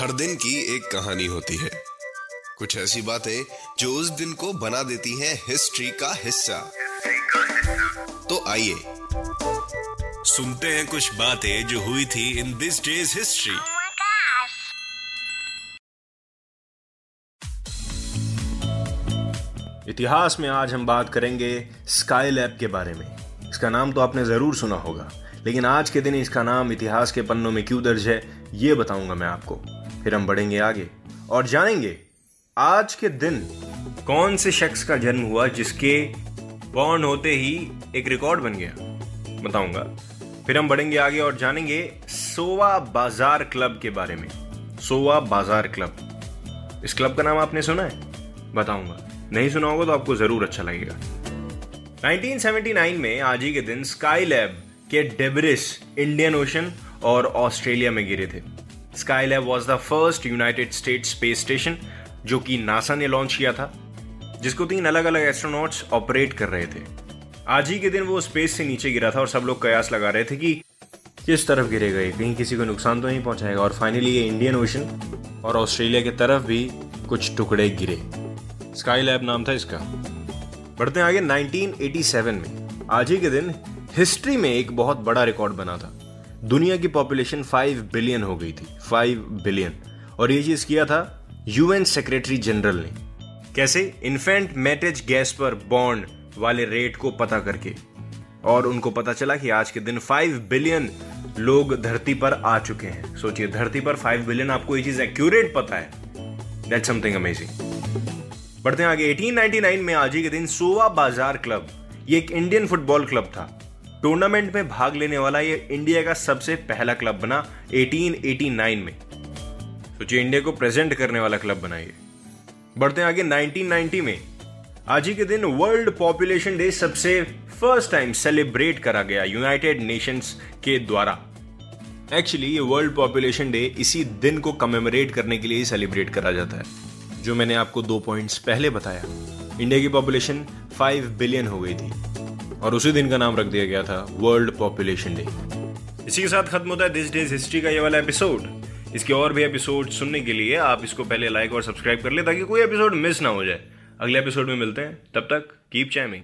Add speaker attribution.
Speaker 1: हर दिन की एक कहानी होती है। कुछ ऐसी बातें जो उस दिन को बना देती हैं हिस्ट्री का हिस्सा। तो आइए सुनते हैं कुछ बातें जो हुई थी इन दिस डेज़ हिस्ट्री.
Speaker 2: इतिहास में आज हम बात करेंगे स्काई लैब के बारे में। इसका नाम तो आपने ज़रूर सुना होगा लेकिन आज के दिन इसका नाम इतिहास के पन्नों में क्यों दर्ज है ये बताऊँगा मैं आपको। फिर हम बढ़ेंगे आगे और जानेंगे आज के दिन कौन से शख्स का जन्म हुआ जिसके बॉर्न होते ही एक रिकॉर्ड बन गया। बताऊँगा। फिर हम बढ़ेंगे आगे और जानेंगे सोवा बाज़ार क्लब के बारे में। सोवा बाज़ार क्लब। इस क्लब का नाम आपने सुना है? बताऊँगा। नहीं सुना होगा तो आपको ज़रूर अच्छा लगेगा। 1979 में आज ही के दिन स्काई लैब के डेबरिस, इंडियन ओशन और ऑस्ट्रेलिया में गिरे थे। Skylab was the first United State space station जो कि नासा ने लॉन्च किया था, जिसको तीन अलग अलग एस्ट्रोनॉट्स ऑपरेट कर रहे थे। आज ही के दिन वो स्पेस से नीचे गिरा था और सब लोग कयास लगा रहे थे कि किस तरफ़ गिरेगा ये कहीं किसी को नुकसान तो नहीं पहुंचाएगा। और फाइनली ये इंडियन ओशन और ऑस्ट्रेलिया की तरफ़ भी कुछ टुकड़े गिरे। स्काई लैब नाम था इसका। बढ़ते हैं आगे 1987 में। आज ही के दिन हिस्ट्री में एक बहुत बड़ा रिकॉर्ड बना था। दुनिया की पॉपुलेशन 5 बिलियन हो गई थी। 5 बिलियन और ये चीज़ किया था यूएन सेक्रेटरी जनरल ने। कैसे? इन्फेंट मैटेज गैस पर बॉन्ड वाले रेट को पता करके। और उनको पता चला कि आज के दिन 5 बिलियन लोग धरती पर आ चुके हैं। सोचिए, धरती पर 5 बिलियन आपको ये चीज़ एक्यूरेट पता है। दैट समथिंग अमेजिंग बढ़ते हैं आगे। 1899 में आज ही के दिन सोवा बाज़ार क्लब, ये एक इंडियन फुटबॉल क्लब था। टूर्नामेंट में भाग लेने वाला ये इंडिया का सबसे पहला क्लब बना 1889 में। सोचिए, इंडिया को प्रेजेंट करने वाला क्लब बना ये। बढ़ते हैं आगे 1990 में। आज ही के दिन वर्ल्ड पॉपुलेशन डे सबसे फ़र्स्ट टाइम सेलिब्रेट करा गया यूनाइटेड नेशंस के द्वारा। एक्चुअली ये वर्ल्ड पॉपुलेशन डे इसी दिन को कमेमोरेट करने के लिए सेलिब्रेट करा जाता है, जो मैंने आपको दो पॉइंट्स पहले बताया। इंडिया की पॉपुलेशन 5 बिलियन हो गई थी। और उसी दिन का नाम रख दिया गया था वर्ल्ड पॉपुलेशन डे इसी के साथ खत्म होता है दिस डेज़ हिस्ट्री का ये वाला एपिसोड इसके और भी एपिसोड सुनने के लिए आप इसको पहले लाइक और सब्सक्राइब कर ले ताकि कोई एपिसोड मिस ना हो जाए। अगले एपिसोड में मिलते हैं। तब तक कीप चैमिंग